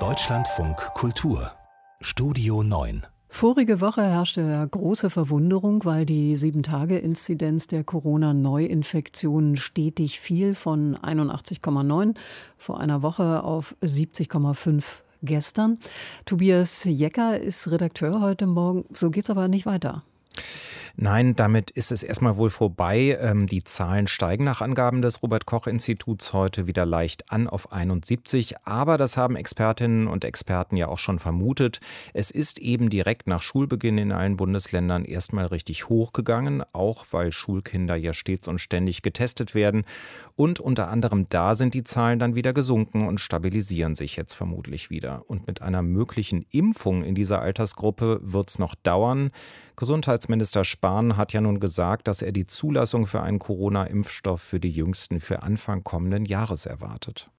Deutschlandfunk Kultur Studio 9 Vorige Woche herrschte große Verwunderung, weil die 7-Tage-Inzidenz der Corona-Neuinfektionen stetig fiel von 81,9 vor einer Woche auf 70,5 gestern. Tobias Jecker ist Redakteur heute Morgen. So geht es aber nicht weiter. Nein, damit ist es erstmal wohl vorbei. Ähm, die Zahlen steigen nach Angaben des Robert Koch Instituts heute wieder leicht an auf 71. Aber das haben Expertinnen und Experten ja auch schon vermutet. Es ist eben direkt nach Schulbeginn in allen Bundesländern erstmal richtig hochgegangen, auch weil Schulkinder ja stets und ständig getestet werden. Und unter anderem da sind die Zahlen dann wieder gesunken und stabilisieren sich jetzt vermutlich wieder. Und mit einer möglichen Impfung in dieser Altersgruppe wird es noch dauern. Gesundheitsminister Spahn hat ja nun gesagt, dass er die Zulassung für einen Corona-Impfstoff für die Jüngsten für Anfang kommenden Jahres erwartet.